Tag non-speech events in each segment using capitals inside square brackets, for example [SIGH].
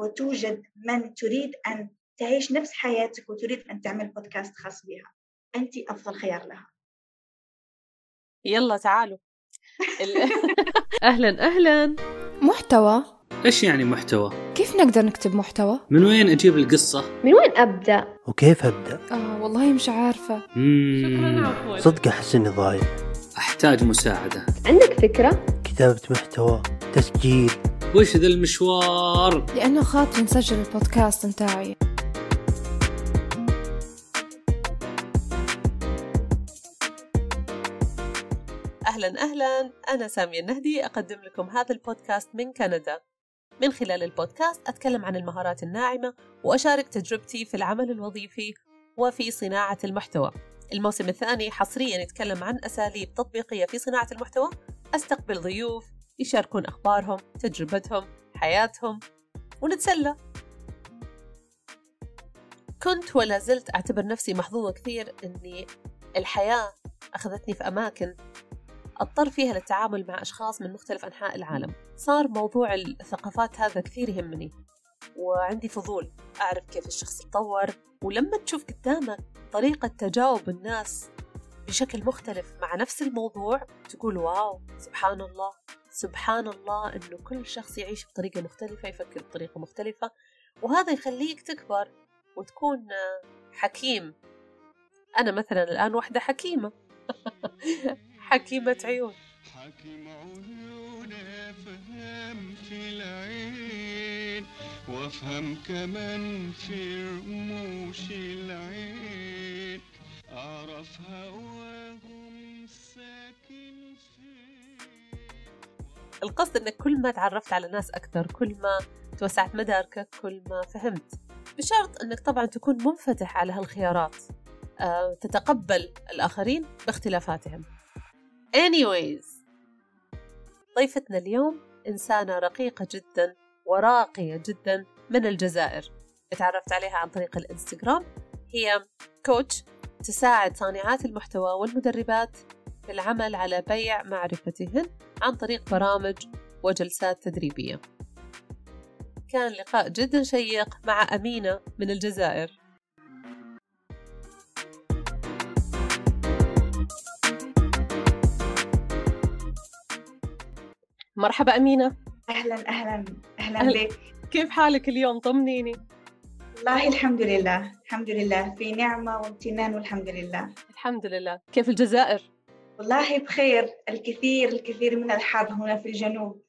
وتوجد من تريد أن تعيش نفس حياتك وتريد أن تعمل بودكاست خاص بها أنت أفضل خيار لها يلا تعالوا [LAUGHS] أهلا أهلا محتوى إيش يعني محتوى؟ كيف نقدر نكتب محتوى؟ من وين أجيب القصة؟ من وين أبدأ؟ وكيف أبدأ؟ آه والله مش عارفة. شكرا عفوا صدق أحس إني ضايع أحتاج مساعدة عندك فكرة؟ كتابة محتوى تسجيل وش ذا المشوار؟ لأنه خاطر نسجل البودكاست نتاعي أهلا أهلا. أنا سامية النهدي أقدم لكم هذا البودكاست من كندا. من خلال البودكاست أتكلم عن المهارات الناعمة وأشارك تجربتي في العمل الوظيفي وفي صناعة المحتوى. الموسم الثاني حصريا يتكلم عن أساليب تطبيقية في صناعة المحتوى. أستقبل ضيوف يشاركون أخبارهم تجربتهم حياتهم ونتسلى. كنت ولا زلت أعتبر نفسي محظوظة كثير أني الحياة أخذتني في أماكن أضطر فيها للتعامل مع أشخاص من مختلف أنحاء العالم. صار موضوع الثقافات هذا كثير يهمني وعندي فضول أعرف كيف الشخص يتطور ولما تشوف قدامك طريقة تجاوب الناس بشكل مختلف مع نفس الموضوع تقول واو سبحان الله سبحان الله إنه كل شخص يعيش بطريقة مختلفة يفكر بطريقة مختلفة وهذا يخليك تكبر وتكون حكيم. أنا مثلا الآن واحدة حكيمة. [LAUGHS] حكيمة عيون. حكيم عيون افهم في العين وافهم كمان في رموش العين. اعرف هواهم ساكن فين القصد إنك كل ما تعرفت على ناس أكثر كل ما توسعت مداركك كل ما فهمت. بشرط إنك طبعا تكون منفتح على هالخيارات. أه، تتقبل الآخرين باختلافاتهم. Anyways ضيفتنا اليوم إنسانة رقيقة جدا وراقية جدا من الجزائر. تعرفت عليها عن طريق الإنستغرام. هي كوتش تساعد صانعات المحتوى والمدربات في العمل على بيع معرفتهن عن طريق برامج وجلسات تدريبية. كان لقاء جدا شيق مع أمينة من الجزائر. مرحبا أمينة. أهلا أهلا أهلا أهلا. بك. كيف حالك اليوم؟ طمنيني. والله الحمد لله الحمد لله. في نعمة وامتنان والحمد لله. الحمد لله. كيف الجزائر؟ والله بخير الكثير الكثير من الحر هنا في الجنوب.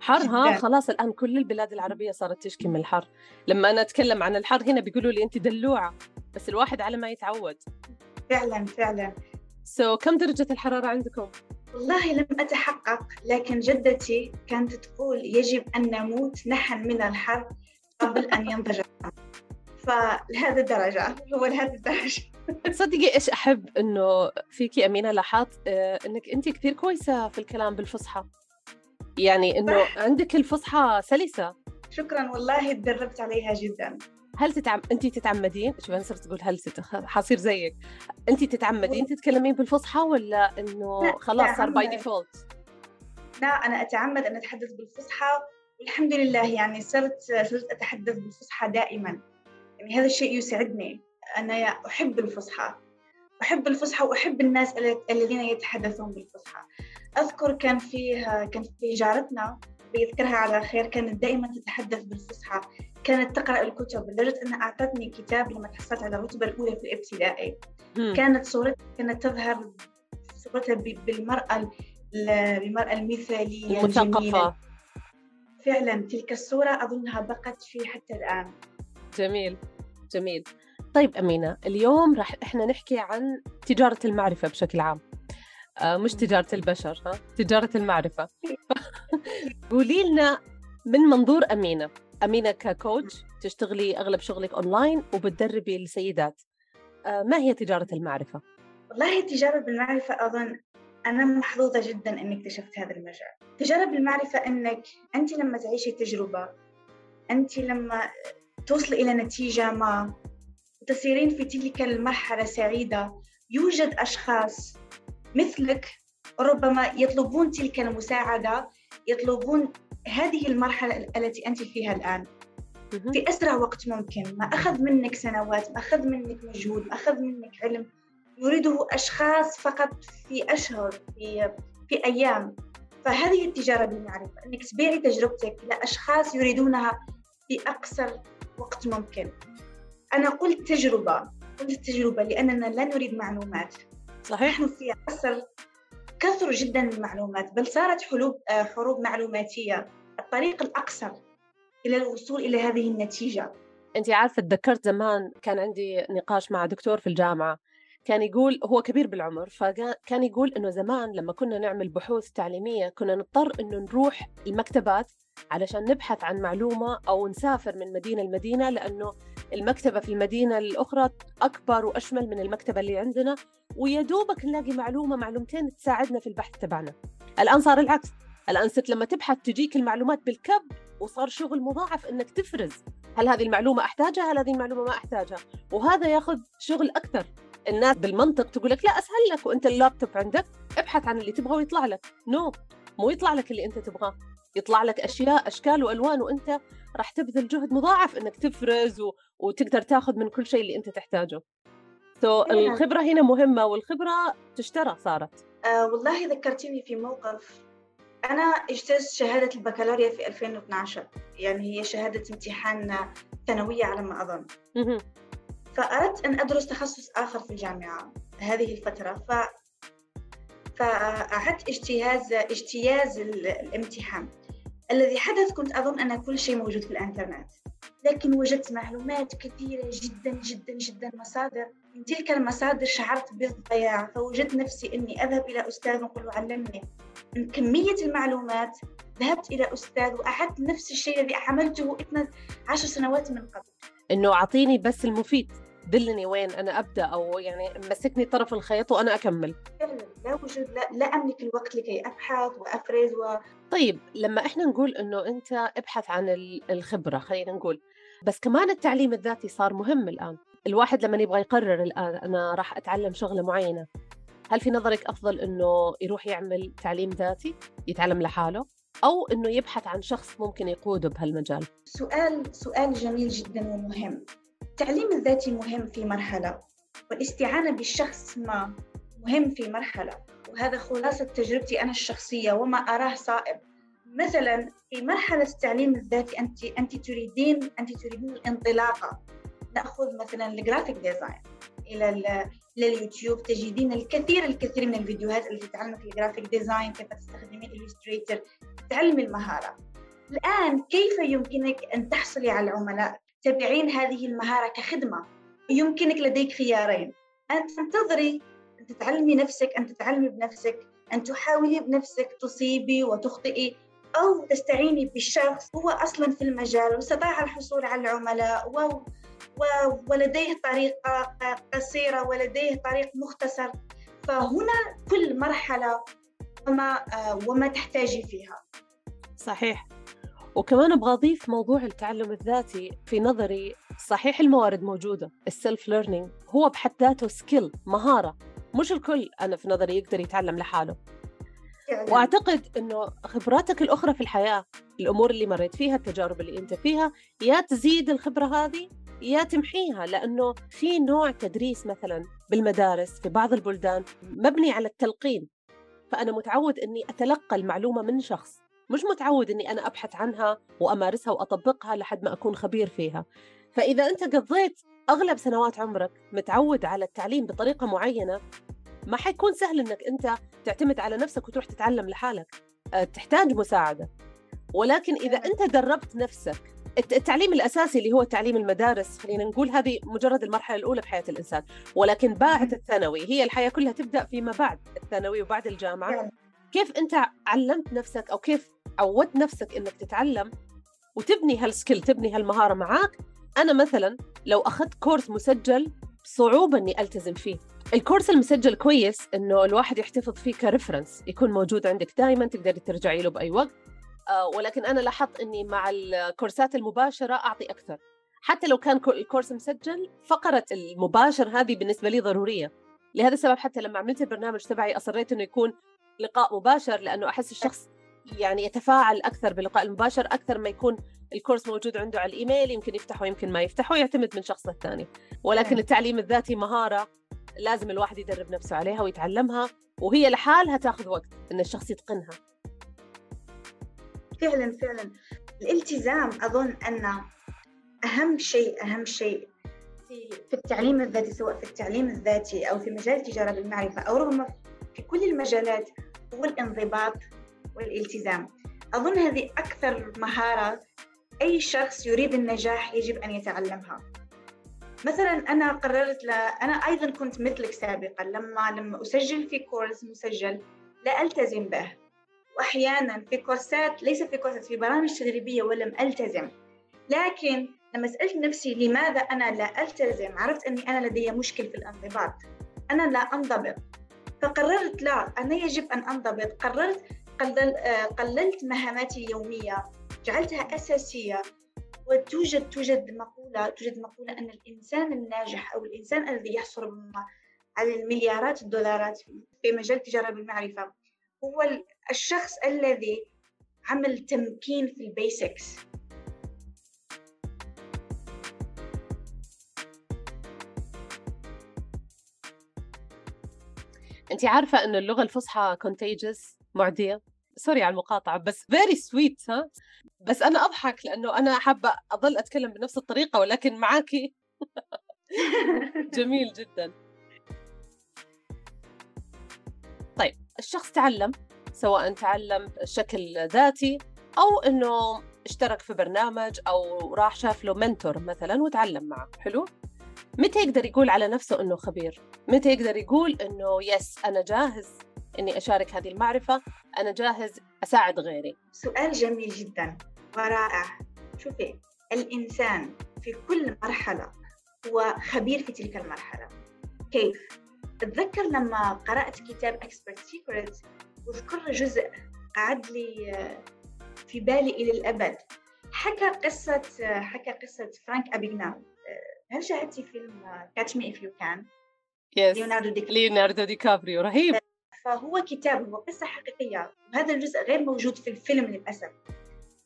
حر ها. خلاص الآن كل البلاد العربية صارت تشكي من الحر. لما أنا أتكلم عن الحر هنا بيقولوا لي أنت دلوعة بس الواحد على ما يتعود. فعلا فعلا. سو so, كم درجة الحرارة عندكم؟ والله لم أتحقق لكن جدتي كانت تقول يجب أن نموت نحن من الحر قبل أن ينضج. فلهذه الدرجة هو لهذه الدرجة. [LAUGHS] تصدقي إيش أحب إنه فيكي أمينة لاحظت آه، إنك أنت كثير كويسة في الكلام بالفصحى. يعني إنه عندك الفصحى سلسة. شكرا والله تدربت عليها جدا. هل تتعم... انت تتعمدين؟ شوف أنا صرت أقول هل تت... حصير زيك. انت تتعمدين تتكلمين بالفصحى ولا إنه لا، خلاص صار by default لا أنا أتعمد أن أتحدث بالفصحى والحمد لله يعني صرت صرت أتحدث بالفصحى دائما. يعني هذا الشيء يسعدني. أنا أحب الفصحى. أحب الفصحى وأحب الناس ال- الذين يتحدثون بالفصحى. أذكر كان فيه كان في جارتنا بيذكرها على خير كانت دائما تتحدث بالفصحى. كانت تقرأ الكتب لدرجة أنها أعطتني كتاب لما تحصلت على الرتبة الأولى في الابتدائي. كانت صورتها كانت تظهر صورتها بالمرأة ال- بالمرأة المثالية الجميلة. مثقفة فعلا تلك الصورة أظنها بقت في حتى الآن. جميل. جميل. طيب أمينة اليوم راح إحنا نحكي عن تجارة المعرفة بشكل عام. آه مش تجارة البشر ها؟ تجارة المعرفة. [LAUGHS] قولي لنا من منظور أمينة. أمينة ككوتش تشتغلي أغلب شغلك أونلاين وبتدربي السيدات. آه ما هي تجارة المعرفة؟ والله التجارة بالمعرفة أظن أنا محظوظة جدا إني اكتشفت هذا المجال. التجارة بالمعرفة إنك أنت لما تعيشي تجربة أنت لما توصلي إلى نتيجة ما. وتصيرين في تلك المرحلة سعيدة. يوجد أشخاص مثلك ربما يطلبون تلك المساعدة يطلبون هذه المرحلة التي أنت فيها الآن. في أسرع وقت ممكن. ما أخذ منك سنوات ما أخذ منك مجهود ما أخذ منك علم. يريده أشخاص فقط في أشهر في, في أيام. فهذه التجارة بالمعرفة. أنك تبيعي تجربتك لأشخاص يريدونها في أقصر وقت ممكن. أنا قلت تجربة قلت تجربة لأننا لا نريد معلومات. صحيح. نحن في عصر كثر جدا المعلومات بل صارت حروب آه، حروب معلوماتية. الطريق الأقصر إلى الوصول إلى هذه النتيجة. أنت عارفة تذكرت زمان كان عندي نقاش مع دكتور في الجامعة. كان يقول هو كبير بالعمر فكان يقول إنه زمان لما كنا نعمل بحوث تعليمية كنا نضطر إنه نروح المكتبات علشان نبحث عن معلومة أو نسافر من مدينة لمدينة لأنه المكتبة في المدينة الأخرى أكبر وأشمل من المكتبة اللي عندنا ويا دوبك نلاقي معلومة معلومتين تساعدنا في البحث تبعنا. الآن صار العكس، الآن صرت لما تبحث تجيك المعلومات بالكب وصار شغل مضاعف إنك تفرز. هل هذه المعلومة أحتاجها؟ هل هذه المعلومة ما أحتاجها؟ وهذا ياخذ شغل أكثر. الناس بالمنطق تقول لك لا أسهل لك وأنت اللابتوب عندك ابحث عن اللي تبغاه ويطلع لك. no. مو يطلع لك اللي أنت تبغاه. يطلع لك أشياء أشكال وألوان وأنت راح تبذل جهد مضاعف إنك تفرز و... وتقدر تاخذ من كل شيء اللي أنت تحتاجه. so, نعم. الخبرة هنا مهمة والخبرة تشترى صارت. آه والله ذكرتيني في موقف. أنا اجتزت شهادة البكالوريا في 2012 يعني هي شهادة امتحان ثانوية على ما أظن. مهم. فأردت أن أدرس تخصص آخر في الجامعة هذه الفترة. ف فأعدت اجتياز اجتياز ال- الامتحان. الذي حدث كنت أظن أن كل شيء موجود في الإنترنت. لكن وجدت معلومات كثيرة جدا جدا جدا مصادر. من تلك المصادر شعرت بالضياع فوجدت نفسي أني أذهب إلى أستاذ وأقول له علمني. من كمية المعلومات ذهبت إلى أستاذ وأعدت نفس الشيء الذي عملته 12 سنوات من قبل. إنه أعطيني بس المفيد. دلني وين أنا أبدأ أو يعني مسكني طرف الخيط وأنا أكمل. فعلا لا وجود لا, لا أملك الوقت لكي أبحث وأفرز و... طيب لما إحنا نقول إنه أنت ابحث عن ال- الخبرة خلينا نقول. بس كمان التعليم الذاتي صار مهم الآن. الواحد لما يبغى يقرر الآن أنا راح أتعلم شغلة معينة هل في نظرك أفضل إنه يروح يعمل تعليم ذاتي يتعلم لحاله أو إنه يبحث عن شخص ممكن يقوده بهالمجال؟ سؤال سؤال جميل جدا ومهم. التعليم الذاتي مهم في مرحلة والاستعانة بالشخص ما مهم في مرحلة. وهذا خلاصة تجربتي أنا الشخصية وما أراه صائب. مثلا في مرحلة التعليم الذاتي أنت أنت تريدين أنت تريدين الانطلاقة. نأخذ مثلا ال graphic design إلى اليوتيوب تجدين الكثير الكثير من الفيديوهات التي تعلمك ال graphic design كيف تستخدمين ال Illustrator تعلمي المهارة. الآن كيف يمكنك أن تحصلي على العملاء تبيعين هذه المهارة كخدمة يمكنك لديك خيارين. أن تنتظري أن تتعلمي نفسك أن تتعلمي بنفسك أن تحاولي بنفسك تصيبي وتخطئي أو تستعيني بشخص هو أصلا في المجال واستطاع الحصول على العملاء و... و... ولديه طريقة قصيرة ولديه طريق مختصر. فهنا كل مرحلة وما وما تحتاجي فيها. صحيح. وكمان أبغى أضيف موضوع التعلم الذاتي في نظري. صحيح الموارد موجودة. ال self learning هو بحد ذاته skill مهارة. مش الكل أنا في نظري يقدر يتعلم لحاله. وأعتقد إنه خبراتك الأخرى في الحياة الأمور اللي مريت فيها التجارب اللي أنت فيها يا تزيد الخبرة هذه يا تمحيها. لأنه في نوع تدريس مثلا بالمدارس في بعض البلدان مبني على التلقين. فأنا متعود إني أتلقى المعلومة من شخص. مش متعود إني أنا أبحث عنها وأمارسها وأطبقها لحد ما أكون خبير فيها. فإذا أنت قضيت أغلب سنوات عمرك متعود على التعليم بطريقة معينة ما حيكون سهل إنك أنت تعتمد على نفسك وتروح تتعلم لحالك. أه، تحتاج مساعدة. ولكن إذا أنت دربت نفسك الت- التعليم الأساسي اللي هو تعليم المدارس خلينا نقول هذه مجرد المرحلة الأولى بحياة الإنسان. ولكن بعد الثانوي هي الحياة كلها تبدأ فيما بعد الثانوي وبعد الجامعة. فعلاً. كيف أنت علمت نفسك أو كيف عودت نفسك إنك تتعلم وتبني هال skill تبني هالمهارة معاك؟ أنا مثلا لو أخذت course مسجل صعوبة إني ألتزم فيه. ال course المسجل كويس إنه الواحد يحتفظ فيه ك reference يكون موجود عندك دائما تقدري ترجعي له بأي وقت. آه ولكن أنا لاحظت إني مع الكورسات المباشرة أعطي أكثر. حتى لو كان كو- ال course مسجل فقرة المباشر هذه بالنسبة لي ضرورية. لهذا السبب حتى لما عملت البرنامج تبعي أصريت إنه يكون لقاء مباشر لأنه أحس الشخص يعني يتفاعل أكثر باللقاء المباشر أكثر ما يكون الكورس موجود عنده على الإيميل يمكن يفتحه يمكن ما يفتحه يعتمد من شخص للثاني. ولكن. التعليم الذاتي مهارة لازم الواحد يدرب نفسه عليها ويتعلمها وهي لحالها تأخذ وقت إن الشخص يتقنها. فعلا فعلا. الالتزام أظن أن أهم شيء أهم شيء في التعليم الذاتي سواء في التعليم الذاتي أو في مجال التجارة بالمعرفة أو ربما في كل المجالات هو الانضباط والالتزام. أظن هذه أكثر مهارة أي شخص يريد النجاح يجب أن يتعلمها. مثلا أنا قررت لا أنا أيضا كنت مثلك سابقا لما لما أسجل في كورس مسجل لا ألتزم به. وأحيانا في كورسات ليس في كورسات في برامج تدريبية ولم ألتزم. لكن لما سألت نفسي لماذا أنا لا ألتزم عرفت أني أنا لدي مشكل في الانضباط. أنا لا أنضبط. فقررت لا أنا يجب أن أنضبط. قررت قلل آه، قللت مهاماتي اليومية. جعلتها أساسية. وتوجد توجد مقولة توجد مقولة أن الإنسان الناجح أو الإنسان الذي يحصل على المليارات الدولارات في- مجال التجارة بالمعرفة هو ال- الشخص الذي عمل تمكين في البيسكس. انت عارفة ان اللغة الفصحى contagious معدية؟ sorry على المقاطعة بس very sweet ها؟ بس أنا أضحك لأنه أنا حابة اضل أتكلم بنفس الطريقة ولكن معاكي [LAUGHS] جميل جدا. طيب الشخص تعلم سواء تعلم بشكل ذاتي أو إنه اشترك في برنامج أو راح شاف له mentor مثلا وتعلم معه حلو؟ متى يقدر يقول على نفسه إنه خبير؟ متى يقدر يقول إنه يس أنا جاهز إني أشارك هذه المعرفة أنا جاهز أساعد غيري؟ سؤال جميل جدا ورائع. شوفي الإنسان في كل مرحلة هو خبير في تلك المرحلة. كيف؟ أتذكر لما قرأت كتاب Expert Secrets وذكر جزء قعد لي آه، في بالي إلى الأبد. حكى قصة آه، حكى قصة فرانك أباغنيل آه، هل شاهدتي فيلم Catch Me If You Can؟ yes ليوناردو دي ليوناردو دي كابريو رهيب. فهو كتاب هو قصة حقيقية وهذا الجزء غير موجود في الفيلم للأسف.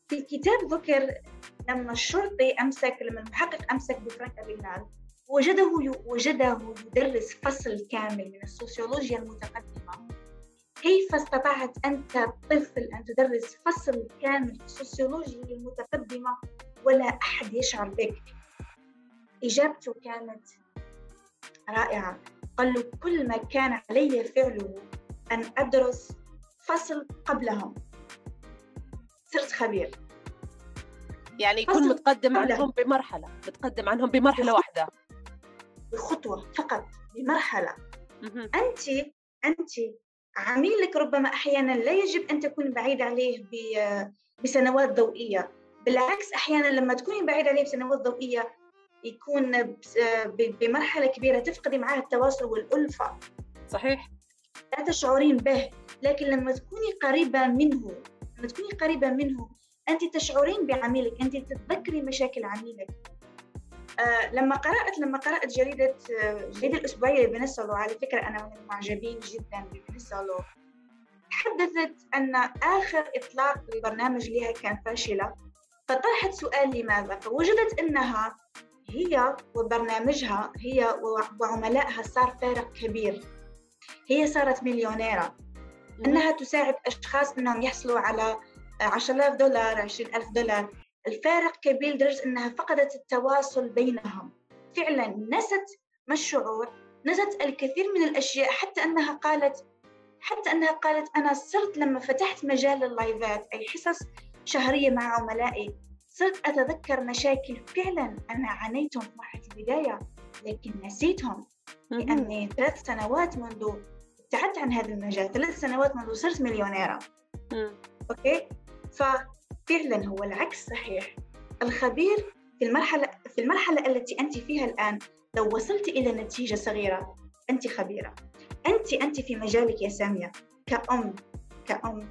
في الكتاب ذكر لما الشرطي أمسك لما المحقق أمسك بفرانك أباغنيل وجده وجده يدرس فصل كامل من السوسيولوجيا المتقدمة. كيف استطعت أنت طفل أن تدرس فصل كامل في السوسيولوجيا المتقدمة ولا أحد يشعر بك؟ إجابته كانت رائعة. قال له كل ما كان علي فعله أن أدرس فصل قبلهم. صرت خبير. يعني يكون متقدم قبله. عنهم بمرحلة متقدم عنهم بمرحلة واحدة. بخطوة فقط بمرحلة. أنت أنت عميلك ربما أحيانا لا يجب أن تكون بعيد عليه بسنوات ضوئية. بالعكس أحيانا لما تكوني بعيد عليه بسنوات ضوئية يكون بس- ب- بمرحلة كبيرة تفقدي معاه التواصل والألفة. صحيح. لا تشعرين به لكن لما تكوني قريبة منه لما تكوني قريبة منه أنت تشعرين بعميلك أنت تتذكري مشاكل عميلك. آه لما قرأت لما قرأت جريدة آه، الجريدة الأسبوعية لبنسلو على فكرة أنا من المعجبين جدا ببنسلو تحدثت أن آخر إطلاق لبرنامج لها كان فاشلة فطرحت سؤال لماذا؟ فوجدت أنها هي وبرنامجها هي وعملائها صار فارق كبير. هي صارت مليونيرة. أنها تساعد أشخاص أنهم يحصلوا على 10000 دولار 20000 دولار. الفارق كبير لدرجة أنها فقدت التواصل بينهم. فعلا نست ما الشعور نست الكثير من الأشياء حتى أنها قالت حتى أنها قالت أنا صرت لما فتحت مجال اللايفات أي حصص شهرية مع عملائي صرت أتذكر مشاكل فعلا أنا عانيتهم في مرحلة البداية لكن نسيتهم. لأني ثلاث سنوات منذ ابتعدت عن هذا المجال ثلاث سنوات منذ صرت مليونيرة. أوكي ففعلا هو العكس صحيح الخبير في المرحلة في المرحلة التي أنت فيها الآن لو وصلت إلى نتيجة صغيرة أنت خبيرة أنت أنت في مجالك يا سامية كأم كأم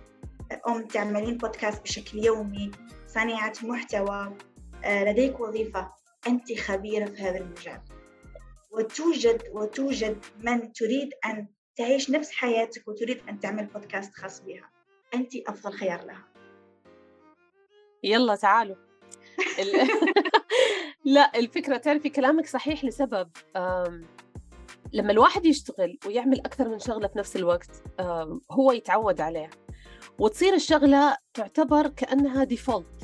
أم تعملين بودكاست بشكل يومي صانعة محتوى آه، لديك وظيفة أنت خبيرة في هذا المجال وتوجد وتوجد من تريد أن تعيش نفس حياتك وتريد أن تعمل بودكاست خاص بها أنت أفضل خيار لها يلا تعالوا ال... [LAUGHS] لا الفكرة تعرفي كلامك صحيح لسبب. لما الواحد يشتغل ويعمل أكثر من شغلة في نفس الوقت. هو يتعود عليها وتصير الشغلة تعتبر كأنها ديفولت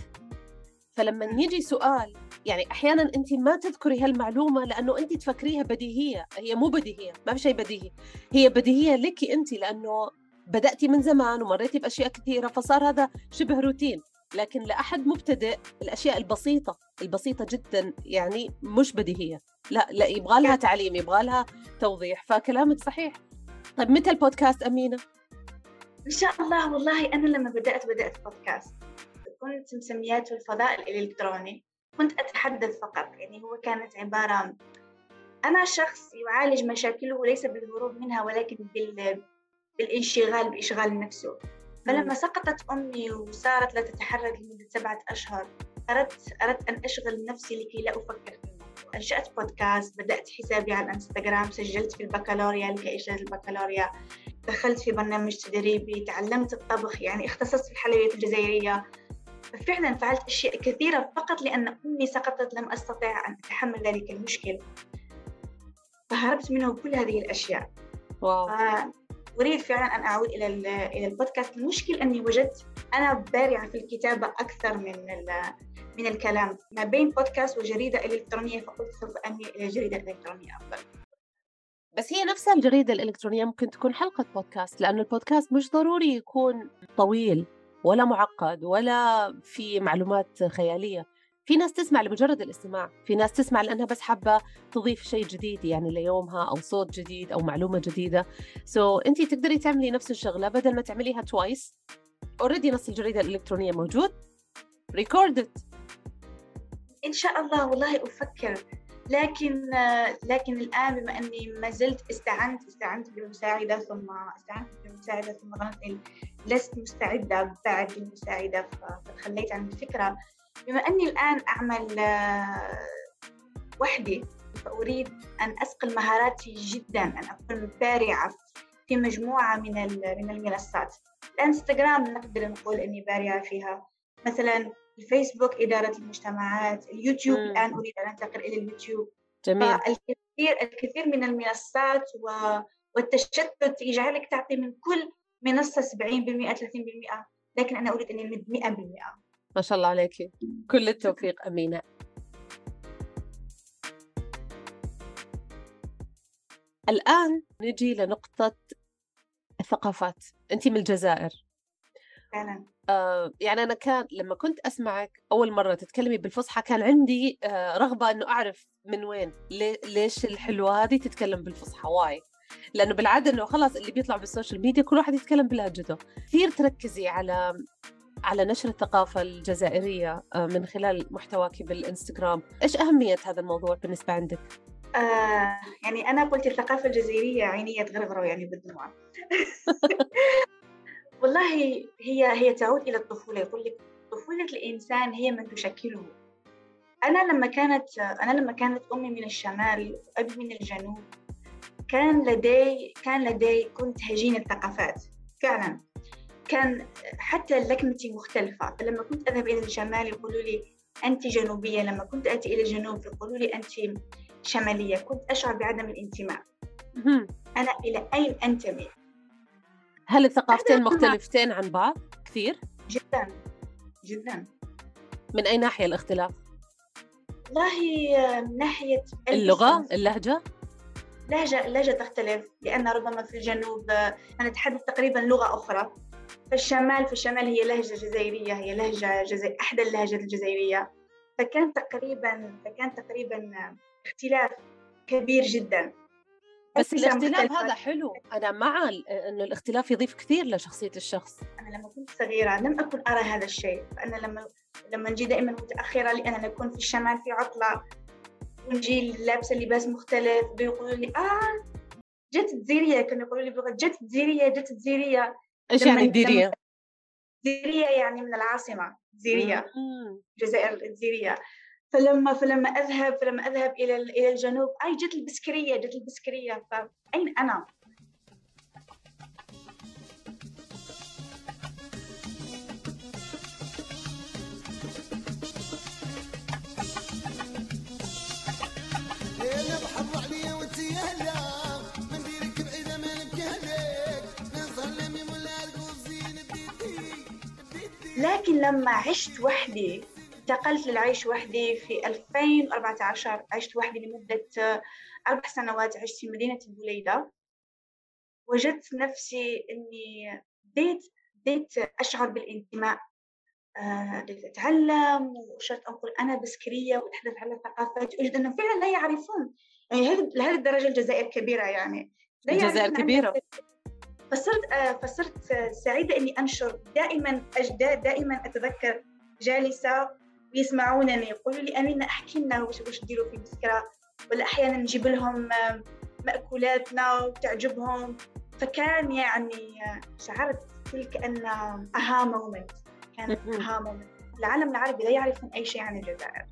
فلما يجي سؤال يعني أحيانا أنت ما تذكري هالمعلومة لأنه أنت تفكريها بديهية هي مو بديهية ما في شيء بديهي. هي بديهية لك أنت لأنه بدأتي من زمان ومريتي بأشياء كثيرة فصار هذا شبه روتين. لكن لأحد مبتدئ الأشياء البسيطة البسيطة جدا يعني مش بديهية. لا لا يبغى لها تعليم يبغى لها توضيح فكلامك صحيح. طيب متى البودكاست أمينة؟ إن شاء الله والله أنا لما بدأت بدأت بودكاست. كنت مسمياته الفضاء الإلكتروني كنت أتحدث فقط يعني هو كانت عبارة أنا شخص يعالج مشاكله ليس بالهروب منها ولكن بال... بالانشغال بإشغال نفسه. فلما سقطت أمي وصارت لا تتحرك لمدة سبعة أشهر أردت أردت أن أشغل نفسي لكي لا أفكر. في الموضوع أنشأت بودكاست بدأت حسابي على الإنستغرام سجلت في البكالوريا لكي أجهز البكالوريا. دخلت في برنامج تدريبي تعلمت الطبخ يعني اختصصت في الحلويات الجزائرية. ففعلا فعلت أشياء كثيرة فقط لأن أمي سقطت لم أستطع أن أتحمل ذلك المشكل. فهربت منه كل هذه الأشياء. واو. أريد فعلا أن أعود إلى إلى البودكاست. المشكل أني وجدت أنا بارعة في الكتابة أكثر من من الكلام. ما بين بودكاست وجريدة إلكترونية فقلت سوف أميل إلى الجريدة الإلكترونية أفضل. بس هي نفسها الجريدة الإلكترونية ممكن تكون حلقة بودكاست لأنه البودكاست مش ضروري يكون طويل. ولا معقد ولا في معلومات خيالية. في ناس تسمع لمجرد الاستماع في ناس تسمع لأنها بس حابة تضيف شيء جديد يعني ليومها أو صوت جديد أو معلومة جديدة. so, أنت تقدري تعملي نفس الشغلة بدل ما تعمليها twice already نص الجريدة الإلكترونية موجود. record it إن شاء الله والله أفكر. لكن لكن الآن بما أني ما زلت استعنت استعنت بمساعدة ثم استعنت بمساعدة ثم لست مستعدة بعد المساعدة فتخليت عن الفكرة. بما أني الآن أعمل وحدي فأريد أن أسقل مهاراتي جدا أن أكون بارعة في مجموعة من من المنصات. الانستغرام نقدر نقول أني بارعة فيها. مثلا الفيسبوك إدارة المجتمعات اليوتيوب مم. الآن أريد أن أنتقل إلى اليوتيوب. جميل. فالكثير الكثير من المنصات و... والتشتت يجعلك تعطي من كل منصة 70% 30% لكن أنا أريد أن أمد 100% ما شاء الله عليك. كل التوفيق أمينة. الآن نجي لنقطة الثقافات. أنت من الجزائر. فعلا. آه يعني أنا كان لما كنت أسمعك أول مرة تتكلمي بالفصحى كان عندي آه رغبة أنه أعرف من وين ليش الحلوة هذه تتكلم بالفصحى why لأنه بالعادة أنه خلاص اللي بيطلع بال social media كل واحد يتكلم بلهجته. كثير تركزي على على نشر الثقافة الجزائرية آه، من خلال محتواك بالإنستغرام. إيش أهمية هذا الموضوع بالنسبة عندك؟ آه يعني أنا قلت الثقافة الجزائرية عينيا تغرغر يعني بالدموع. [LAUGHS] والله هي هي تعود إلى الطفولة يقول لك طفولة الإنسان هي من تشكله. أنا لما كانت أنا لما كانت أمي من الشمال وأبي من الجنوب كان لدي كان لدي كنت هجين الثقافات فعلا. كان حتى لكنتي مختلفة. فلما كنت أذهب إلى الشمال يقولوا لي أنت جنوبية لما كنت أتي إلى الجنوب يقولوا لي أنت شمالية. كنت أشعر بعدم الانتماء. أنا إلى أين أنتمي؟ هل الثقافتين مختلفتين عن بعض كثير؟ جدا جدا من أي ناحية الاختلاف؟ والله آه، من ناحية اللغة؟ اللهجة؟ لهجة اللهجة تختلف لأن ربما في الجنوب آه، نتحدث تقريبا لغة أخرى في الشمال في الشمال هي لهجة جزائرية هي لهجة جزائر أحدى اللهجات الجزائرية فكان تقريبا فكان تقريبا آه، اختلاف كبير جدا بس الاختلاف. هذا حلو. أنا مع أنه الاختلاف يضيف كثير لشخصية الشخص. أنا لما كنت صغيرة لم أكن أرى هذا الشيء. فأنا لما لما نجي دائما متأخرة لأن نكون في الشمال في عطلة. ونجي لابسة لباس مختلف بيقولوا لي آه جت الجزيرية. كانوا يقولوا لي بلغة جت الجزيرية جت الجزيرية. إيش لما- يعني ديرية؟ الجزيرية؟ يعني من العاصمة الجزيرية. مم. الجزائر الجزيرية. فلما فلما أذهب فلما أذهب إلى إلى الجنوب أي جت البسكرية جت البسكرية فاين أنا؟ لكن لما عشت وحدي انتقلت للعيش وحدي في 2014 عشت وحدي لمدة آه، أربع سنوات عشت في مدينة البليدة. وجدت نفسي إني بديت بديت أشعر بالانتماء آه، بديت أتعلم وصرت أقول أنا بسكرية وأتحدث على ثقافات أجد أنه فعلا لا يعرفون. يعني هذه لهذه الدرجة الجزائر كبيرة يعني. الجزائر كبيرة. فصرت آه، فصرت سعيدة إني أنشر. دائما أجداد دائما أتذكر جالسة ويسمعونني يقولوا لي أمينة أحكي لنا وش وش تديروا في بسكرة ولا أحيانا نجيب لهم مأكولاتنا وتعجبهم. فكان يعني آه، شعرت تلك أن أها مومنت كانت مهم. أها مومنت العالم العربي لا يعرفون أي شيء عن الجزائر.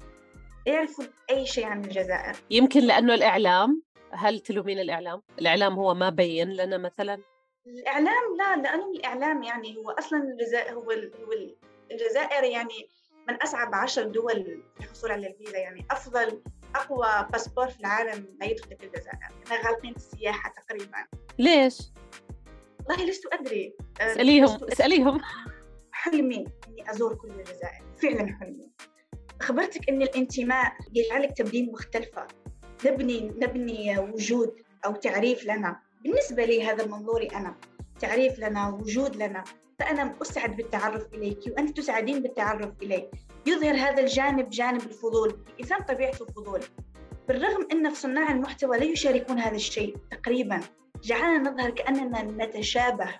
لا يعرفون أي شيء عن الجزائر. يمكن لأنه الإعلام هل تلومين الإعلام؟ الإعلام هو ما بين لنا مثلا؟ الإعلام لا لأنه الإعلام يعني هو أصلا الجزائر هو ال- هو ال- الجزائر يعني من أصعب عشر دول في الحصول على الفيزا يعني أفضل أقوى باسبور في العالم لا يدخل في الجزائر إحنا غالقين السياحة تقريبا. ليش؟ والله لست أدري. أه، اسأليهم. اسأليهم. حلمي إني أزور كل الجزائر فعلا حلمي. أخبرتك إن الانتماء يجعلك تبدين مختلفة. نبني نبني وجود أو تعريف لنا. بالنسبة لي هذا منظوري أنا تعريف لنا وجود لنا. فأنا أسعد بالتعرف إليك وأنت تسعدين بالتعرف إلي يظهر هذا الجانب جانب الفضول. الإنسان طبيعته الفضول بالرغم أن صناع المحتوى لا يشاركون هذا الشيء تقريبا جعلنا نظهر كأننا نتشابه.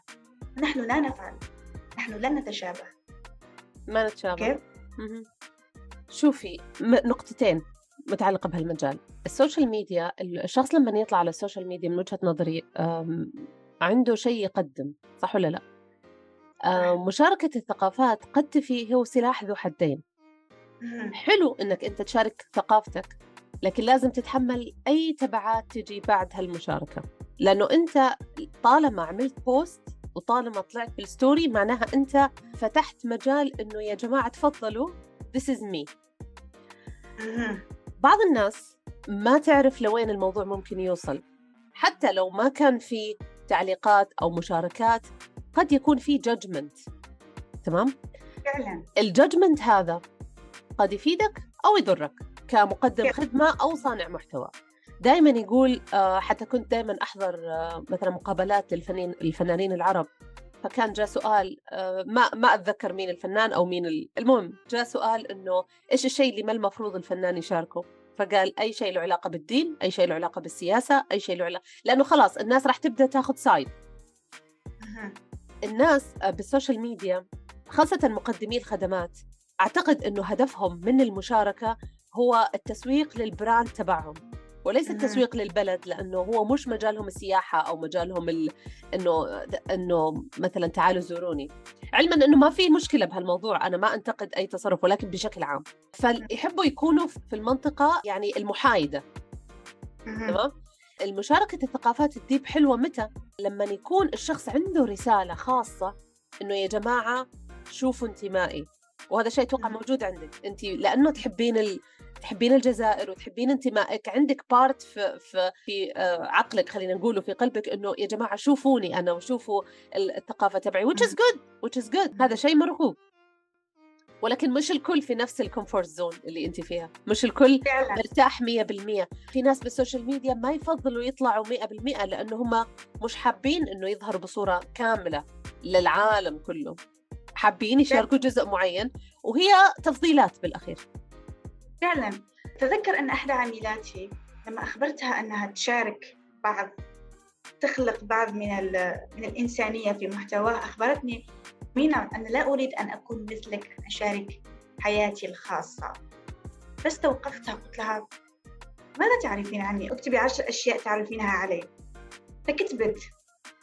ونحن لا نفعل. نحن لن نتشابه. ما نتشابه. كيف؟ شوفي نقطتين متعلقة بهالمجال. ال social media الشخص لما يطلع على ال social media من وجهة نظري عنده شيء يقدم صح ولا لا؟ أم، مشاركة الثقافات قد تفي هو سلاح ذو حدين. حلو إنك أنت تشارك ثقافتك لكن لازم تتحمل أي تبعات تجي بعد هالمشاركة. لأنه أنت طالما عملت post وطالما طلعت بال story معناها أنت فتحت مجال إنه يا جماعة تفضلوا this is me. بعض الناس ما تعرف لوين الموضوع ممكن يوصل. حتى لو ما كان في تعليقات أو مشاركات قد يكون في judgment تمام؟ فعلا. ال judgment هذا قد يفيدك أو يضرك كمقدم؟ خدمة أو صانع محتوى. دائما يقول آه، حتى كنت دائما أحضر آه، مثلا مقابلات للفنانين الفنانين العرب فكان جاء سؤال آه، ما ما أتذكر مين الفنان أو مين ال- المهم جاء سؤال إنه إيش الشيء اللي ما المفروض الفنان يشاركه؟ فقال أي شيء له علاقة بالدين أي شيء له علاقة بالسياسة أي شيء له علاقة لأنه خلاص الناس راح تبدأ تاخذ side. الناس بال social media خاصة مقدمي الخدمات أعتقد أنه هدفهم من المشاركة هو التسويق للبراند تبعهم وليس. التسويق للبلد لأنه هو مش مجالهم السياحة أو مجالهم ال... أنه أنه مثلا تعالوا زوروني علما أنه ما في مشكلة بهالموضوع أنا ما أنتقد أي تصرف ولكن بشكل عام فيحبوا يكونوا في المنطقة يعني المحايدة مهم. تمام المشاركة الثقافات الديب حلوة متى؟ لما يكون الشخص عنده رسالة خاصة إنه يا جماعة شوفوا انتمائي وهذا شيء أتوقع. موجود عندك أنت لأنه تحبين ال... تحبين الجزائر وتحبين انتمائك عندك part في في في آه، عقلك خلينا نقول في قلبك إنه يا جماعة شوفوني أنا وشوفوا ال- الثقافة تبعي which is good which is good. هذا شيء مرغوب. ولكن مش الكل في نفس ال comfort zone اللي أنت فيها. مش الكل فعلا. مرتاح 100% في ناس بال social media ما يفضلوا يطلعوا 100% لأنه هم مش حابين إنه يظهروا بصورة كاملة للعالم كله. حابين يشاركوا جزء معين وهي تفضيلات بالأخير. فعلا. تذكر أن إحدى عميلاتي لما أخبرتها أنها تشارك بعض تخلق بعض من من الإنسانية في محتواها أخبرتني مينا أنا لا أريد أن أكون مثلك أن أشارك حياتي الخاصة. بس توقفتها قلت لها ماذا تعرفين عني؟ أكتبي عشر أشياء تعرفينها علي. فكتبت.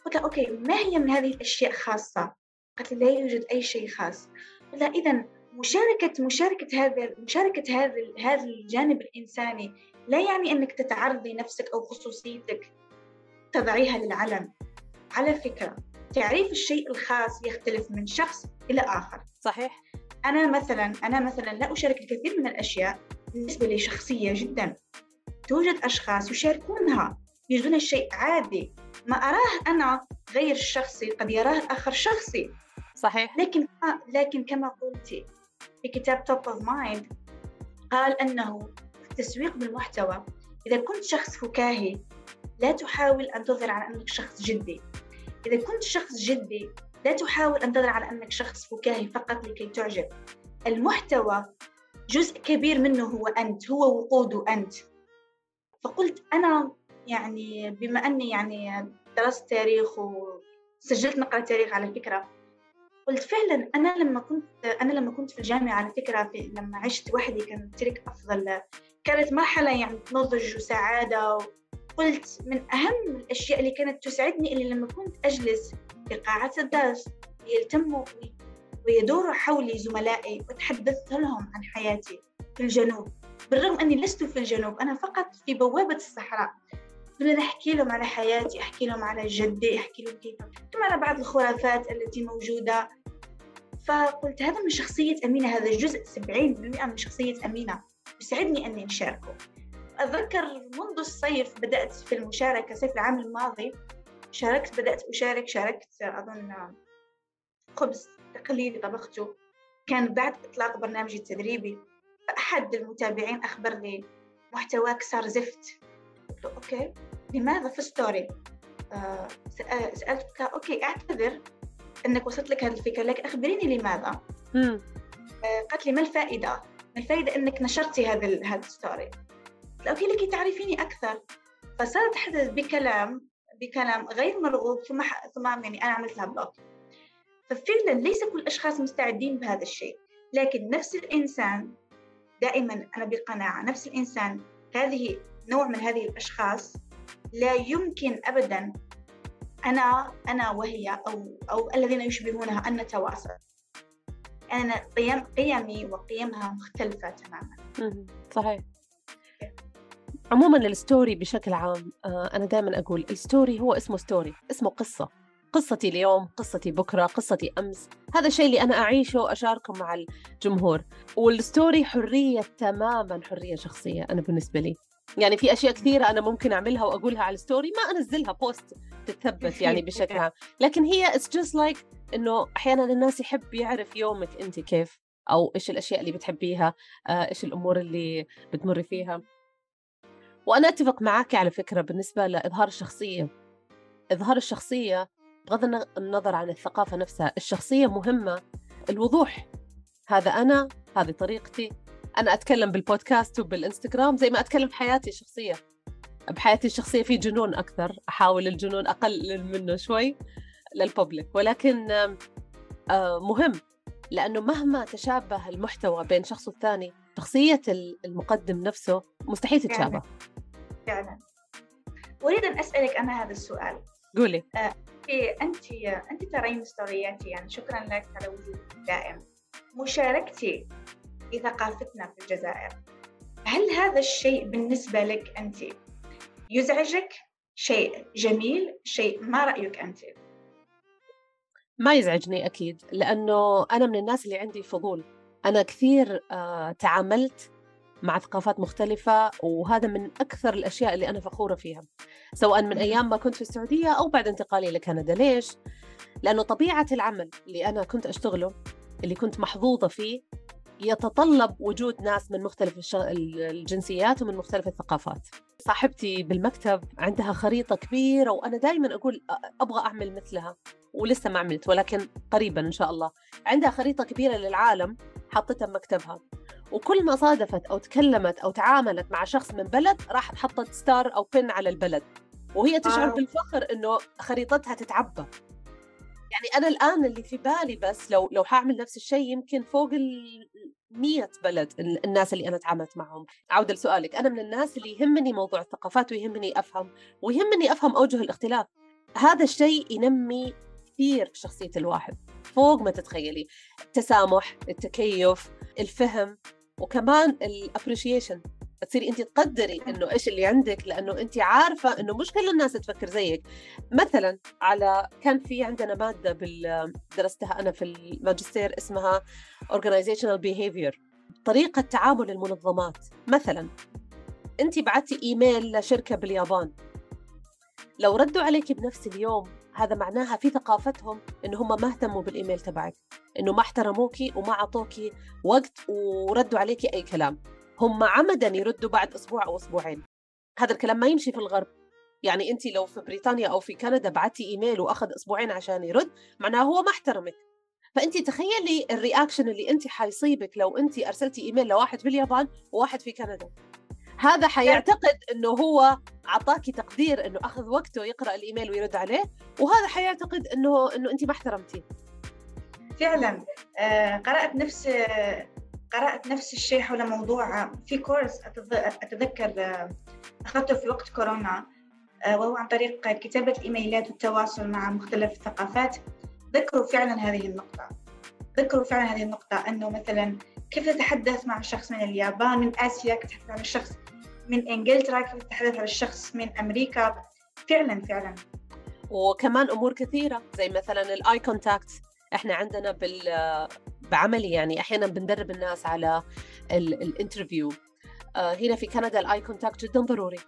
قلت لها أوكي ما هي من هذه الأشياء خاصة؟ قالت لي لا يوجد أي شيء خاص. قلت لها إذا مشاركة مشاركة هذا مشاركة هذا هذا الجانب الإنساني لا يعني أنك تتعرضي نفسك أو خصوصيتك تضعيها للعلن. على فكرة تعريف الشيء الخاص يختلف من شخص إلى آخر. صحيح؟ أنا مثلا أنا مثلا لا أشارك الكثير من الأشياء بالنسبة لي شخصية جدا. توجد أشخاص يشاركونها يجدون الشيء عادي. ما أراه أنا غير شخصي قد يراه الآخر شخصي. صحيح. لكن لكن كما قلتي في كتاب Top of Mind قال أنه التسويق بالمحتوى إذا كنت شخص فكاهي لا تحاول أن تظهر على أنك شخص جدي. إذا كنت شخص جدي لا تحاول أن تظهر على أنك شخص فكاهي فقط لكي تعجب. المحتوى جزء كبير منه هو أنت هو وقوده أنت. فقلت أنا يعني بما أني يعني درست تاريخ وسجلت نقرا تاريخ على فكرة قلت فعلا أنا لما كنت أنا لما كنت في الجامعة على فكرة في لما عشت وحدي كانت تلك أفضل. كانت مرحلة يعني نضج وسعادة قلت من أهم الأشياء اللي كانت تسعدني اللي لما كنت أجلس في قاعه الدرس يلتموا ويدور حولي زملائي وتحدثت لهم عن حياتي في الجنوب بالرغم أني لست في الجنوب أنا فقط في بوابة الصحراء. بدنا أحكي لهم على حياتي أحكي لهم على جدي أحكي لهم كيف ثم على بعض الخرافات التي موجودة. فقلت هذا من شخصية أمينة هذا الجزء 70% من شخصية أمينة. يسعدني أني أشاركه. أتذكر منذ الصيف بدأت في المشاركة صيف العام الماضي شاركت بدأت أشارك شاركت أظن خبز تقليدي طبخته. كان بعد إطلاق برنامجي التدريبي فأحد المتابعين أخبر لي محتواك صار زفت. قلت له okay لماذا؟ في story آه سألتك okay أعتذر أنك وصلت لك هذه الفكرة لكن أخبريني لماذا. آه قالت لي ما الفائدة؟ ما الفائدة أنك نشرتي هذا هذا ال story okay لكي تعرفيني أكثر. فصارت تحدث بكلام بكلام غير مرغوب ثم ثم يعني أنا عملت لها block ففعلا ليس كل الأشخاص مستعدين بهذا الشيء لكن نفس الإنسان دائما أنا بقناعة نفس الإنسان هذه نوع من هذه الأشخاص لا يمكن أبدا أنا أنا وهي أو أو الذين يشبهونها أن نتواصل. أنا قيم قيمي وقيمها مختلفة تماما. صحيح. عموما ال story بشكل عام آه، أنا دائما أقول ال story هو اسمه story اسمه قصة. قصتي اليوم قصتي بكرة قصتي أمس. هذا الشيء اللي أنا أعيشه وأشاركه مع الجمهور. وال story حرية تماما حرية شخصية أنا بالنسبة لي. يعني في أشياء كثيرة أنا ممكن أعملها وأقولها على ال story ما أنزلها post تتثبت يعني [LAUGHS] بشكل عام لكن هي it's just like إنه أحيانا الناس يحب يعرف يومك أنت كيف أو إيش الأشياء اللي بتحبيها آه، إيش الأمور اللي بتمري فيها. وأنا أتفق معك على فكرة بالنسبة لإظهار الشخصية. إظهار الشخصية بغض النظر عن الثقافة نفسها الشخصية مهمة. الوضوح هذا أنا هذه طريقتي. أنا أتكلم بالبودكاست وبالإنستغرام زي ما أتكلم بحياتي الشخصية. بحياتي الشخصية في جنون أكثر أحاول الجنون أقلل منه شوي للببليك ولكن آه، مهم لأنه مهما تشابه المحتوى بين شخص والثاني شخصية المقدم نفسه مستحيل تتشابه. فعلا. أريد أن أسألك أنا هذا السؤال. قولي. آه، أنت أنت ترين ستورياتي يعني شكرا لك على وجودك دائم مشاركتي في ثقافتنا في الجزائر. هل هذا الشيء بالنسبة لك أنت يزعجك؟ شيء جميل شيء ما رأيك أنت؟ ما يزعجني أكيد لأنه أنا من الناس اللي عندي فضول. أنا كثير آه تعاملت مع ثقافات مختلفة وهذا من أكثر الأشياء اللي أنا فخورة فيها. سواء من أيام ما كنت في السعودية أو بعد انتقالي لكندا. ليش؟ لأنه طبيعة العمل اللي أنا كنت أشتغله اللي كنت محظوظة فيه يتطلب وجود ناس من مختلف الجنسيات ومن مختلف الثقافات. صاحبتي بالمكتب عندها خريطة كبيرة وأنا دائما أقول أبغى أعمل مثلها ولسه ما عملت ولكن قريبا إن شاء الله. عندها خريطة كبيرة للعالم حطتها بمكتبها وكل ما صادفت أو تكلمت أو تعاملت مع شخص من بلد راح حطت ستار أو بن على البلد. وهي تشعر آه. بالفخر إنه خريطتها تتعبى. يعني أنا الآن اللي في بالي بس لو لو حاعمل نفس الشيء يمكن فوق ال 100 بلد الناس اللي أنا تعاملت معهم. عودة لسؤالك أنا من الناس اللي يهمني موضوع الثقافات ويهمني أفهم ويهمني أفهم أوجه الاختلاف. هذا الشيء ينمي كثير في شخصية الواحد فوق ما تتخيلي. التسامح التكيف الفهم وكمان الابريشيشن تصيري انت تقدري إنه إيش اللي عندك لأنه انت عارفة إنه مش كل الناس تفكر زيك. مثلا على كان في عندنا مادة بال درستها أنا في الماجستير اسمها organizational behavior طريقة تعامل المنظمات. مثلا انت بعتي إيميل لشركة باليابان. لو ردوا عليك بنفس اليوم هذا معناها في ثقافتهم إن هم ما اهتموا بالإيميل تبعك إنه ما احترموكي وما عطوكي وقت وردوا عليكي أي كلام. هم عمدا يردوا بعد أسبوع أو أسبوعين. هذا الكلام ما يمشي في الغرب. يعني أنت لو في بريطانيا أو في كندا بعتي إيميل وأخذ أسبوعين عشان يرد معناها هو ما احترمك. فأنت تخيلي ال reaction اللي أنت حيصيبك لو أنت أرسلتي إيميل لواحد في اليابان وواحد في كندا. هذا حيعتقد إنه هو اعطاكي تقدير إنه أخذ وقته يقرأ الإيميل ويرد عليه وهذا حيعتقد إنه إنه أنت ما احترمتيه. فعلا. آه، قرأت نفس قرأت نفس الشيء حول موضوع في course أتذ- أتذكر أخذته في وقت كورونا آه، وهو عن طريق كتابة الإيميلات والتواصل مع مختلف الثقافات. ذكروا فعلا هذه النقطة. ذكروا فعلا هذه النقطة أنه مثلا كيف تتحدث مع شخص من اليابان من آسيا كيف تتحدث مع الشخص من إنجلترا كيف تتحدث مع الشخص من أمريكا. فعلا فعلا. وكمان أمور كثيرة زي مثلا ال eye contact إحنا عندنا بال بعملي يعني أحيانا بندرب الناس على ال- ال interview آه، هنا في كندا ال eye contact جدا ضروري.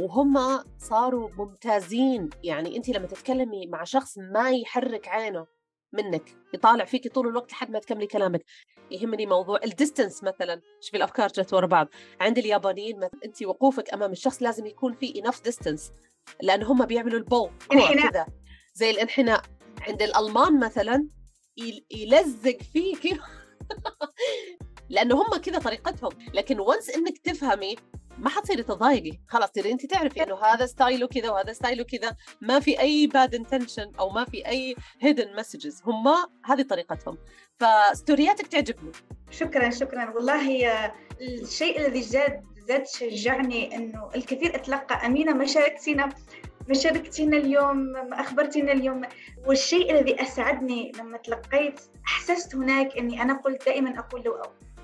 وهم صاروا ممتازين. يعني أنت لما تتكلمي مع شخص ما يحرك عينه منك يطالع فيكي طول الوقت لحد ما تكملي كلامك. يهمني موضوع ال distance مثلا. شوفي الأفكار جت ورا بعض. عند اليابانيين مثلا أنت وقوفك أمام الشخص لازم يكون في enough distance. لأن هم بيعملوا ال bow. كذا زي الانحناء. عند الألمان مثلا يل- يلزق فيك. [LAUGHS] لأنه هم كذا طريقتهم. لكن once إنك تفهمي ما حتصيري تضايقي. خلاص تصيري أنت تعرفي إنه هذا style ه كذا وهذا style ه كذا ما في أي bad intention أو ما في أي hidden messages هم هذه طريقتهم. فستورياتك تعجبني. شكرا شكرا. والله الشيء الذي زاد زاد شجعني إنه الكثير أتلقى أمينة ما ما شاركتينا اليوم ما أخبرتينا اليوم. والشيء الذي أسعدني لما تلقيت أحسست هناك إني أنا قلت دائما أقول لو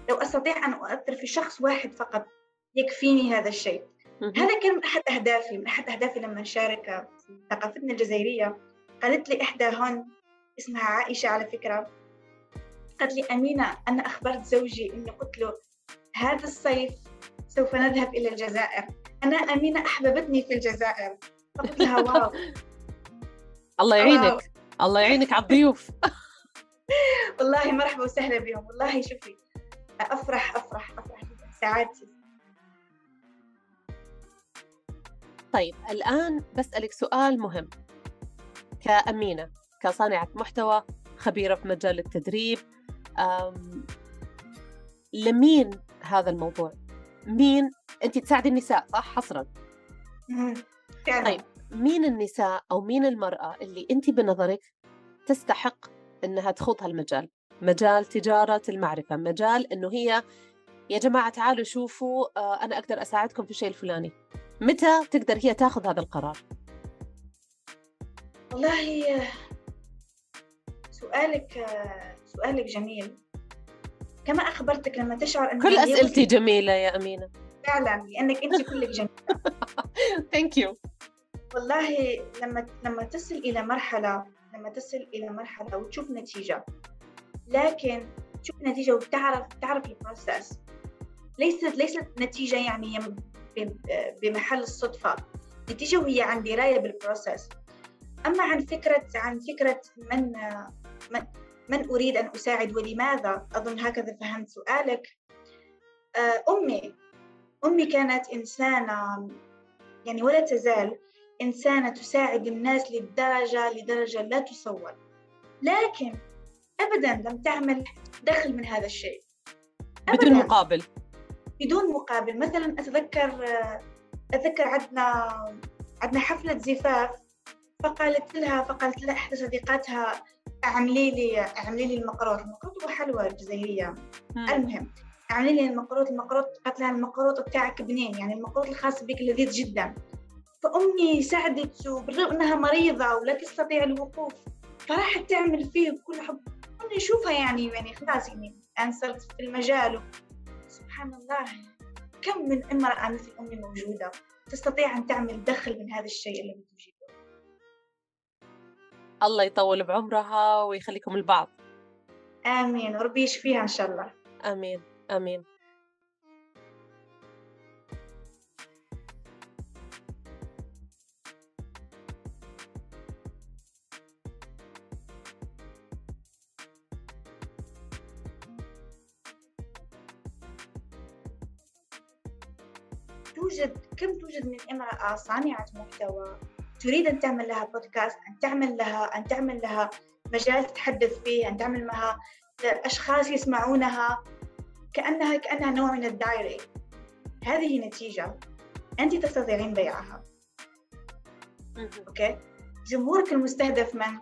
لو أستطيع أن أؤثر في شخص واحد فقط يكفيني هذا الشيء. هذا كان من أحد أهدافي من أحد أهدافي لما نشارك في ثقافتنا الجزائرية. قالت لي إحدى هون اسمها عائشة على فكرة قالت لي أمينة أنا أخبرت زوجي إني قلت له هذا الصيف سوف نذهب إلى الجزائر. أنا أمينة أحببتني في الجزائر. فقلت لها واو. الله يعينك. الله يعينك على الضيوف. والله مرحبا وسهلا بهم. والله شوفي أفرح أفرح أفرح. سعادتي طيب الآن بسألك سؤال مهم. كأمينة كصانعة محتوى خبيرة في مجال التدريب أم... لمين هذا الموضوع؟ مين؟ أنت تساعدي النساء صح؟ حصرا؟ طيب. مين النساء أو مين المرأة اللي أنت بنظرك تستحق أنها تخوض هالمجال؟ مجال تجارة المعرفة مجال أنه هي يا جماعة تعالوا شوفوا آه، أنا أقدر أساعدكم في الشيء الفلاني. متى تقدر هي تاخذ هذا القرار؟ والله سؤالك سؤالك جميل. كما أخبرتك لما تشعر أن كل أسئلتي جميلة يا أمينة. فعلا لأنك أنت كلك جميل thank you والله لما لما تصل إلى مرحلة لما تصل إلى مرحلة وتشوف نتيجة لكن تشوف نتيجة وتعرف تعرف ال process ليست ليست نتيجة يعني بمحل الصدفة. نتيجة وهي عن دراية بالبروسيس أما عن فكرة عن فكرة من من من أريد أن أساعد ولماذا؟ أظن هكذا فهمت سؤالك. آه، أمي. أمي كانت إنسانة يعني ولا تزال إنسانة تساعد الناس للدرجة لدرجة لا تصور لكن أبدا لم تعمل دخل من هذا الشيء. بدون أبداً. مقابل. بدون مقابل. مثلا أتذكر أتذكر عندنا عندنا حفلة زفاف فقالت لها فقالت لها إحدى صديقاتها أعملي لي أعملي لي المقروط المقروط هو حلوى جزائرية المهم أعملي لي المقروط المقروط قالت لها المقروط بتاعك بنين يعني المقروط الخاص بك لذيذ جدا. فأمي ساعدت وبالرغم أنها مريضة ولا تستطيع الوقوف فراحت تعمل فيه بكل حب. أمي أشوفها يعني يعني خلاص يعني الآن صرت في المجال سبحان الله. كم من امرأة مثل أمي موجودة تستطيع أن تعمل دخل من هذا الشيء اللي بتجيبه الله يطول بعمرها ويخليكم البعض. آمين. وربي يشفيها إن شاء الله. آمين. آمين. كم توجد من امرأة صانعة محتوى تريد أن تعمل لها بودكاست أن تعمل لها أن تعمل لها مجال تتحدث فيه أن تعمل لها أشخاص يسمعونها كأنها كأنها نوع من ال diary. هذه نتيجة أنت تستطيعين بيعها. okay؟ جمهورك المستهدف من؟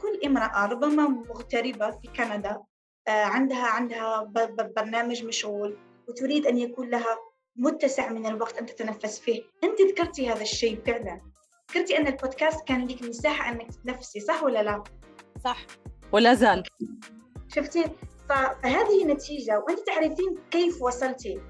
كل امرأة ربما مغتربة في كندا آه، عندها عندها برنامج مشغول وتريد أن يكون لها متسع من الوقت أن تتنفس فيه. أنت ذكرتي هذا الشيء فعلا ذكرتي أن البودكاست كان لك مساحة أنك تتنفسي صح ولا لا؟ صح. ولا زال. شفتي؟ فهذه نتيجة وأنت تعرفين كيف وصلتي.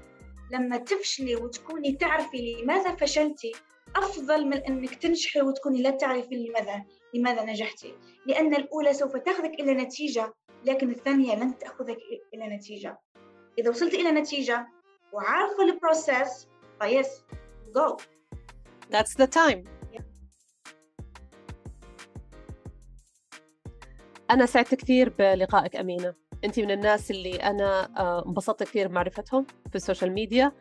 لما تفشلي وتكوني تعرفي لماذا فشلتي أفضل من أنك تنجحي وتكوني لا تعرفي لماذا لماذا نجحتي. لأن الأولى سوف تأخذك إلى نتيجة لكن الثانية لن تأخذك إلى نتيجة. إذا وصلت إلى نتيجة وعارفة ال process فيس جو That's the time. أنا سعدت كثير بلقائك أمينة. أنت من الناس اللي أنا آه، انبسطت كثير بمعرفتهم في السوشيال ميديا.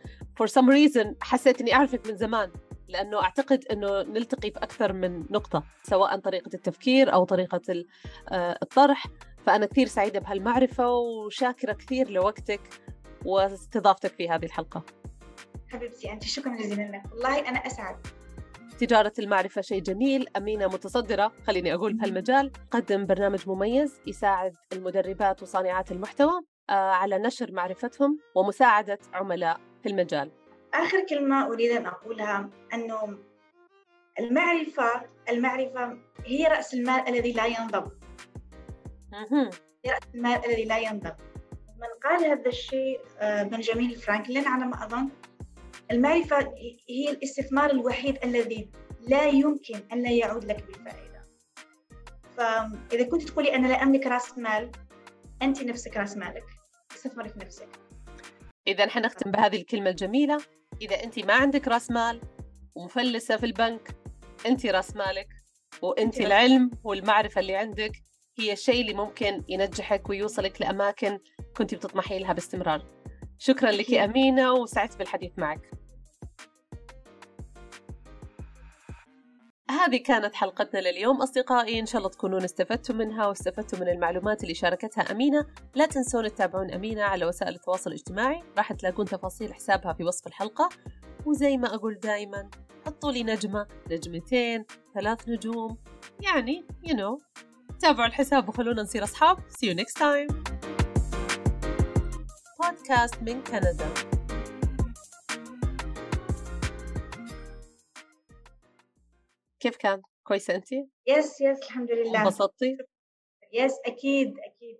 For some reason حسيت إني أعرفك من زمان لأنه أعتقد أنه نلتقي في أكثر من نقطة سواء طريقة التفكير أو طريقة آه، الطرح. فأنا كثير سعيدة بهالمعرفة وشاكرة كثير لوقتك. واستضافتك في هذه الحلقة. حبيبتي أنت شكرا جزيلا لك. والله أنا أسعد. تجارة المعرفة شيء جميل أمينة متصدرة. خليني أقول بهالمجال قدم برنامج مميز يساعد المدربات وصانعات المحتوى آه، على نشر معرفتهم ومساعدة عملاء في المجال. آخر كلمة أريد أن أقولها أنه المعرفة المعرفة هي رأس المال الذي لا ينضب. هي رأس المال الذي لا ينضب. من قال هذا الشيء آه، بنجامين فرانكلين على ما أظن المعرفة هي الاستثمار الوحيد الذي لا يمكن أن لا يعود لك بالفائدة. فإذا كنت تقولي أنا لا أملك رأس مال أنت نفسك رأس مالك. استثمري في نفسك. إذا حنختم بهذه الكلمة الجميلة. إذا أنت ما عندك رأس مال ومفلسة في البنك أنت رأس مالك وأنت العلم والمعرفة اللي عندك هي الشيء اللي ممكن ينجحك ويوصلك لأماكن كنت بتطمحي لها باستمرار. شكرا لك أمينة وسعدت بالحديث معك. هذه كانت حلقتنا لليوم. أصدقائي إن شاء الله تكونون استفدتوا منها واستفدتوا من المعلومات اللي شاركتها أمينة. لا تنسون تتابعون أمينة على وسائل التواصل الاجتماعي. راح تلاقون تفاصيل حسابها في وصف الحلقة. وزي ما أقول دايما حطوا لي نجمة نجمتين ثلاث نجوم. يعني you know تابعوا الحساب وخلونا نصير أصحاب see you next time podcast من كندا كيف كان؟ كويسة أنت؟ yes yes الحمد لله انبسطتي؟ yes أكيد أكيد